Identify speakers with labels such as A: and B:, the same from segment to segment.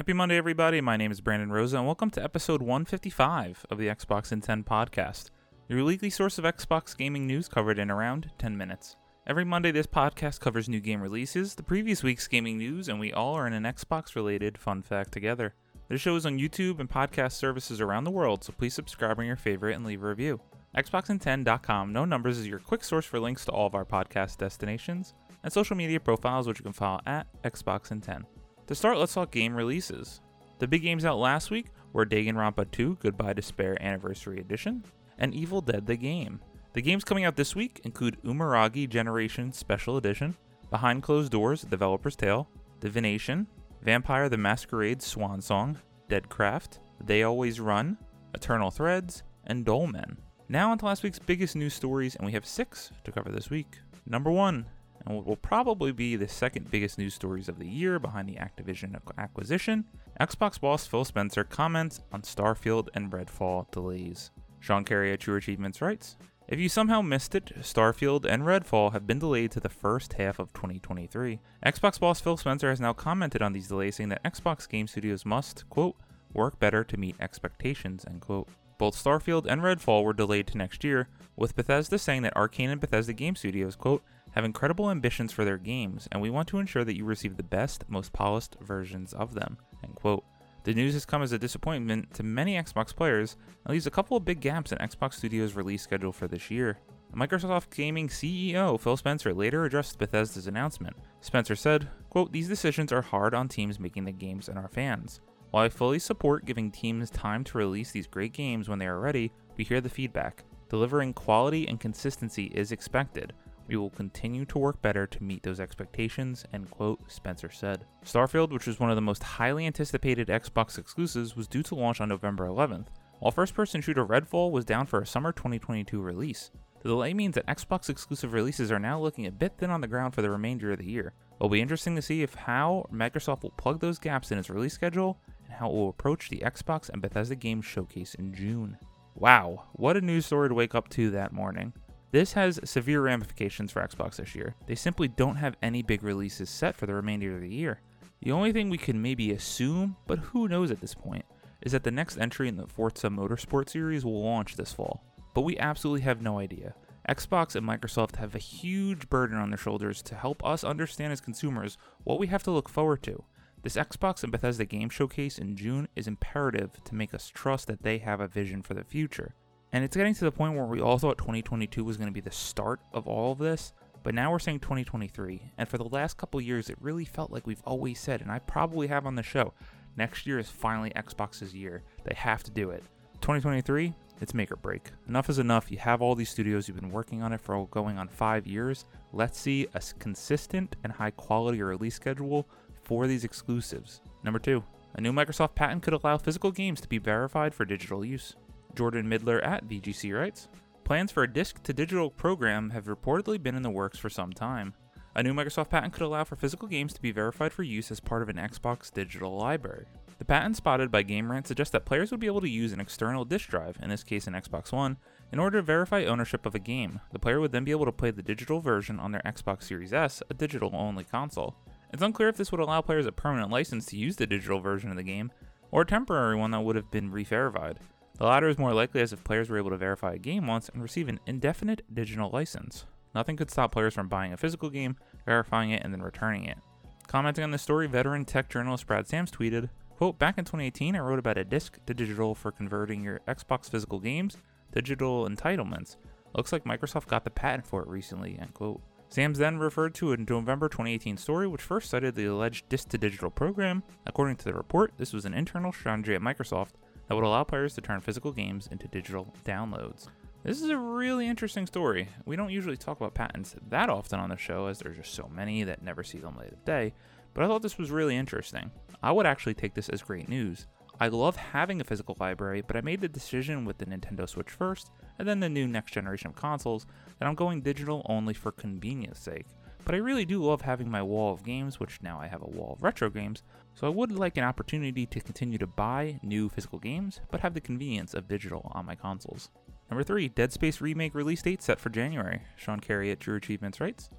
A: Happy Monday, everybody. My name is Brandon Rosa, and welcome to episode 155 of the Xbox in 10 podcast, your weekly source of Xbox gaming news covered in around 10 minutes. Every Monday, this podcast covers new game releases, the previous week's gaming news, and we all are in an Xbox related fun fact together. This show is on YouTube and podcast services around the world, so please subscribe on your favorite and leave a review. Xboxin10.com, no numbers, is your quick source for links to all of our podcast destinations and social media profiles, which you can follow at Xboxin10. To start, let's talk game releases. The big games out last week were Danganronpa 2 Goodbye Despair Anniversary Edition and Evil Dead the Game. The games coming out this week include Umurangi Generation Special Edition, Behind Closed Doors Developer's Tale, Divination, Vampire the Masquerade Swan Song, Deadcraft, They Always Run, Eternal Threads, and Dolmen. Now, on to last week's biggest news stories, and we have six to cover this week. Number one, and what will probably be the second biggest news stories of the year behind the Activision acquisition, Xbox boss Phil Spencer comments on Starfield and Redfall delays. Sean Carey at True Achievements writes, if you somehow missed it, Starfield and Redfall have been delayed to the first half of 2023. Xbox boss Phil Spencer has now commented on these delays, saying that Xbox game studios must, quote, work better to meet expectations, end quote. Both Starfield and Redfall were delayed to next year, with Bethesda saying that Arkane and Bethesda Game Studios, quote, have incredible ambitions for their games, and we want to ensure that you receive the best, most polished versions of them, end quote. The news has come as a disappointment to many Xbox players and leaves a couple of big gaps in Xbox Studios' release schedule for this year. Microsoft Gaming CEO Phil Spencer later addressed Bethesda's announcement. Spencer said, quote, These decisions are hard on teams making the games and our fans. While I fully support giving teams time to release these great games when they are ready, we hear the feedback. Delivering quality and consistency is expected. We will continue to work better to meet those expectations, end quote, Spencer said. Starfield, which was one of the most highly anticipated Xbox exclusives, was due to launch on November 11th, while first person shooter Redfall was down for a summer 2022 release. The delay means that Xbox exclusive releases are now looking a bit thin on the ground for the remainder of the year. It'll be interesting to see if how Microsoft will plug those gaps in its release schedule and how it will approach the Xbox and Bethesda Games showcase in June. Wow, what a news story to wake up to that morning. This has severe ramifications for Xbox this year. They simply don't have any big releases set for the remainder of the year. The only thing we can maybe assume, but who knows at this point, is that the next entry in the Forza Motorsport series will launch this fall but we absolutely have no idea. Xbox and Microsoft have a huge burden on their shoulders to help us understand as consumers what we have to look forward to. This Xbox and Bethesda game showcase in June is imperative to make us trust that they have a vision for the future. And it's getting to the point where we all thought 2022 was going to be the start of all of this, but now we're saying 2023. And for the last couple years, it really felt like we've always said, and I probably have on the show, next year is finally Xbox's year. They have to do it. 2023, it's make or break. Enough is enough. You have all these studios, you've been working on it for going on five years. Let's see a consistent and high quality release schedule for these exclusives. Number two, a new Microsoft patent could allow physical games to be verified for digital use. Jordan Middler at VGC writes Plans for a disc to digital program have reportedly been in the works for some time. A new Microsoft patent could allow for physical games to be verified for use as part of an Xbox digital library. The patent spotted by GameRant suggests that players would be able to use an external disk drive, in this case an Xbox One, in order to verify ownership of a game. The player would then be able to play the digital version on their Xbox Series S, a digital only console. It's unclear if this would allow players a permanent license to use the digital version of the game, or a temporary one that would have been re-verified. The latter is more likely as if players were able to verify a game once and receive an indefinite digital license. Nothing could stop players from buying a physical game, verifying it, and then returning it. Commenting on the story, veteran tech journalist Brad Sams tweeted, Quote, back in 2018, I wrote about a disc to digital for converting your Xbox physical games, digital entitlements. Looks like Microsoft got the patent for it recently, end quote. Sams then referred to a November 2018 story which first cited the alleged disc to digital program. According to the report, this was an internal strategy at Microsoft that would allow players to turn physical games into digital downloads. This is a really interesting story. We don't usually talk about patents that often on the show as there's just so many that never see the light of day, but I thought this was really interesting. I would actually take this as great news. I love having a physical library, but I made the decision with the Nintendo Switch first, and then the new next generation of consoles, that I'm going digital only for convenience sake. But I really do love having my wall of games, which now I have a wall of retro games, so I would like an opportunity to continue to buy new physical games, but have the convenience of digital on my consoles. Number 3, Dead Space Remake release date set for January. Sean Carey at True Achievements writes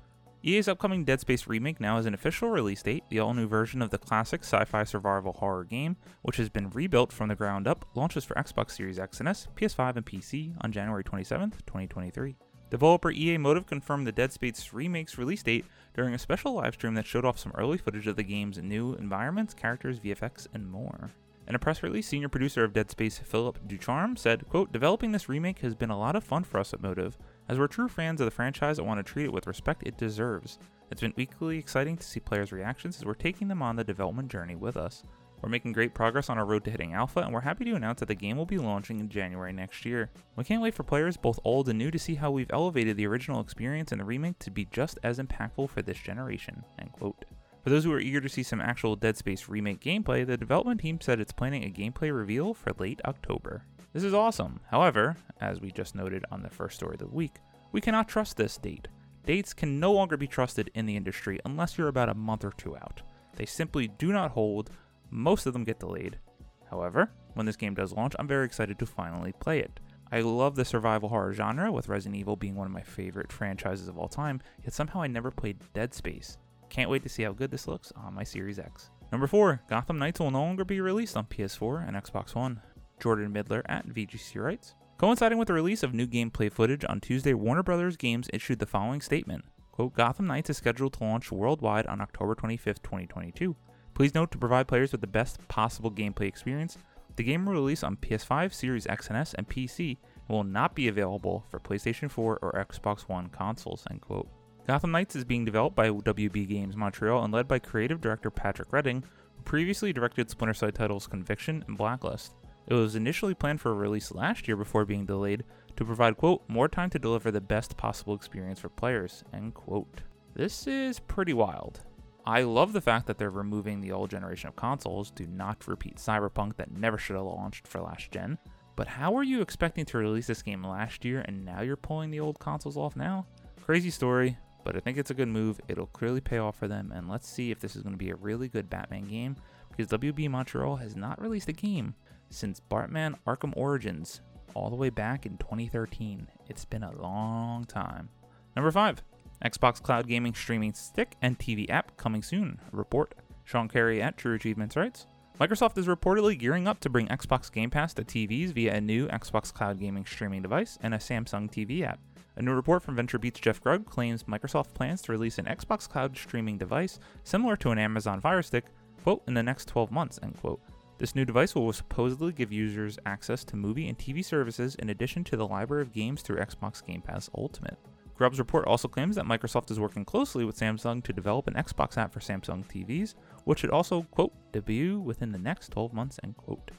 A: EA's upcoming Dead Space remake now has an official release date. The all new version of the classic sci fi survival horror game, which has been rebuilt from the ground up, launches for Xbox Series X and S, PS5, and PC on January 27, 2023. Developer EA Motive confirmed the Dead Space remake's release date during a special livestream that showed off some early footage of the game's new environments, characters, VFX, and more. In a press release, senior producer of Dead Space Philip Ducharme said, quote, Developing this remake has been a lot of fun for us at Motive, as we're true fans of the franchise and want to treat it with respect it deserves. It's been equally exciting to see players' reactions as we're taking them on the development journey with us. We're making great progress on our road to hitting alpha, and we're happy to announce that the game will be launching in January next year. We can't wait for players, both old and new, to see how we've elevated the original experience in the remake to be just as impactful for this generation. End quote. For those who are eager to see some actual Dead Space remake gameplay, the development team said it's planning a gameplay reveal for late October. This is awesome. However, as we just noted on the first story of the week, we cannot trust this date. Dates can no longer be trusted in the industry unless you're about a month or two out. They simply do not hold, most of them get delayed. However, when this game does launch, I'm very excited to finally play it. I love the survival horror genre, with Resident Evil being one of my favorite franchises of all time, yet somehow I never played Dead Space. Can't wait to see how good this looks on my Series X. Number 4, Gotham Knights will no longer be released on PS4 and Xbox One. Jordan Middler at VGC writes Coinciding with the release of new gameplay footage on Tuesday, Warner Brothers Games issued the following statement Quote, Gotham Knights is scheduled to launch worldwide on October 25, 2022. Please note to provide players with the best possible gameplay experience, the game will release on PS5, Series X and S, and PC and will not be available for PlayStation 4 or Xbox One consoles. End quote. Gotham Knights is being developed by WB Games Montreal and led by creative director Patrick Redding, who previously directed Splinter Cell titles Conviction and Blacklist. It was initially planned for a release last year before being delayed to provide, quote, more time to deliver the best possible experience for players, end quote. This is pretty wild. I love the fact that they're removing the old generation of consoles, do not repeat Cyberpunk that never should have launched for last gen. But how are you expecting to release this game last year and now you're pulling the old consoles off now? Crazy story, but I think it's a good move. It'll clearly pay off for them, and let's see if this is going to be a really good Batman game because WB Montreal has not released a game since Batman Arkham Origins all the way back in 2013. It's been a long time. Number 5. Xbox Cloud Gaming Streaming Stick and TV app coming soon. Report. Sean Carey at True Achievements writes Microsoft is reportedly gearing up to bring Xbox Game Pass to TVs via a new Xbox Cloud Gaming streaming device and a Samsung TV app. A new report from VentureBeat's Jeff Grubb claims Microsoft plans to release an Xbox Cloud streaming device similar to an Amazon Fire Stick, quote, in the next 12 months, end quote. This new device will supposedly give users access to movie and TV services in addition to the library of games through Xbox Game Pass Ultimate. Grubb's report also claims that Microsoft is working closely with Samsung to develop an Xbox app for Samsung TVs, which should also, quote, debut within the next 12 months, end quote.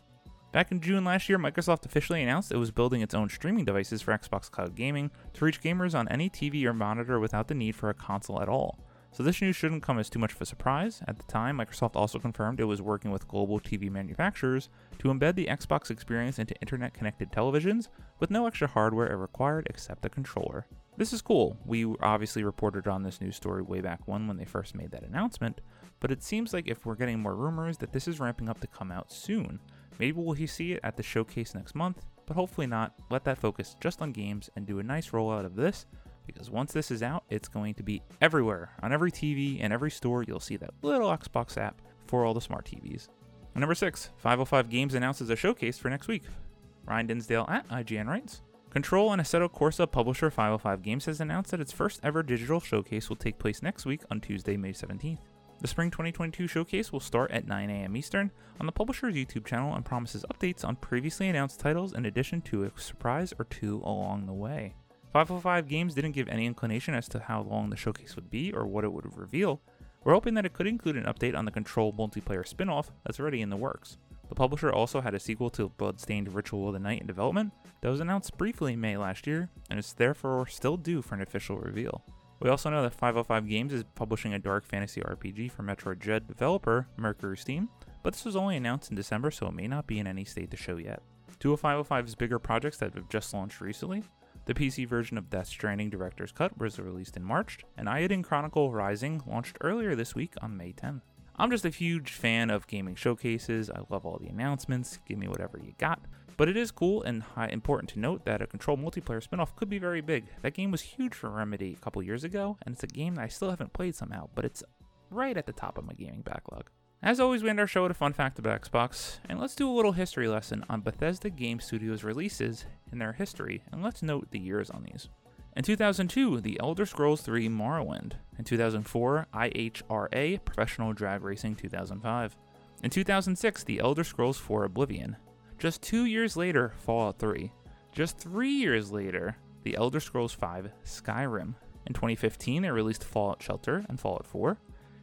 A: Back in June last year, Microsoft officially announced it was building its own streaming devices for Xbox Cloud Gaming to reach gamers on any TV or monitor without the need for a console at all. So this news shouldn't come as too much of a surprise. At the time, Microsoft also confirmed it was working with global TV manufacturers to embed the Xbox experience into internet connected televisions with no extra hardware required except the controller. This is cool. We obviously reported on this news story way back when when they first made that announcement, but it seems like if we're getting more rumors that this is ramping up to come out soon. Maybe we'll see it at the showcase next month, but hopefully not. Let that focus just on games and do a nice rollout of this because once this is out, it's going to be everywhere. On every TV and every store, you'll see that little Xbox app for all the smart TVs. number 6, 505 Games announces a showcase for next week. Ryan Dinsdale at IGN writes Control and Assetto Corsa publisher 505 Games has announced that its first ever digital showcase will take place next week on Tuesday, May 17th. The Spring 2022 showcase will start at 9 a.m. Eastern on the publisher's YouTube channel and promises updates on previously announced titles in addition to a surprise or two along the way. 505 Games didn't give any inclination as to how long the showcase would be or what it would reveal. We're hoping that it could include an update on the Control multiplayer spin off that's already in the works. The publisher also had a sequel to Bloodstained Ritual of the Night in development that was announced briefly in May last year and is therefore still due for an official reveal. We also know that 505 Games is publishing a dark fantasy RPG for Metroid Dread developer Mercury Steam, but this was only announced in December so it may not be in any state to show yet. Two of 505's bigger projects that have just launched recently the PC version of Death Stranding Director's Cut was released in March, and Eiyuden Chronicle Rising launched earlier this week on May 10. I'm just a huge fan of gaming showcases. I love all the announcements. Give me whatever you got. But it is cool and high, important to note that a Control multiplayer spinoff could be very big. That game was huge for Remedy a couple years ago, and it's a game that I still haven't played somehow, but it's right at the top of my gaming backlog. As always, we end our show with a fun fact about Xbox, and let's do a little history lesson on Bethesda Game Studios releases in their history, and let's note the years on these. In 2002, The Elder Scrolls III Morrowind. In 2004, IHRA Professional Drag Racing 2005. In 2006, The Elder Scrolls IV Oblivion. Just two years later, Fallout 3. Just three years later, The Elder Scrolls V Skyrim. In 2015, they released Fallout Shelter and Fallout 4.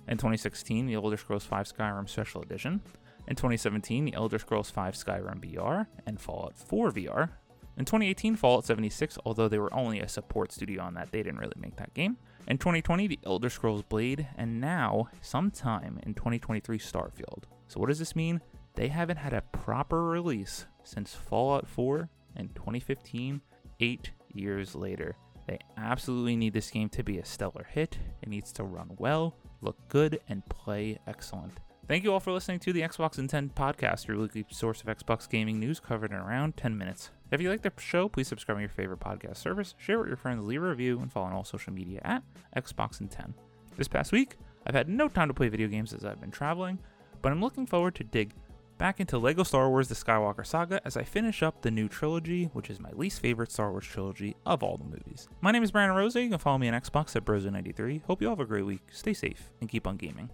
A: In 2016, The Elder Scrolls V Skyrim Special Edition. In 2017, The Elder Scrolls V Skyrim VR and Fallout 4 VR. In 2018, Fallout 76, although they were only a support studio on that, they didn't really make that game. In 2020, The Elder Scrolls Blade, and now, sometime in 2023, Starfield. So, what does this mean? They haven't had a proper release since Fallout 4 in 2015, eight years later. They absolutely need this game to be a stellar hit. It needs to run well, look good, and play excellent. Thank you all for listening to the Xbox in 10 podcast, your weekly source of Xbox gaming news covered in around 10 minutes. If you like the show, please subscribe to your favorite podcast service, share with your friends, leave a review, and follow on all social media at Xbox in 10. This past week, I've had no time to play video games as I've been traveling, but I'm looking forward to dig back into LEGO Star Wars The Skywalker Saga as I finish up the new trilogy, which is my least favorite Star Wars trilogy of all the movies. My name is Brandon Rosa. You can follow me on Xbox at Brozo93. Hope you all have a great week. Stay safe and keep on gaming.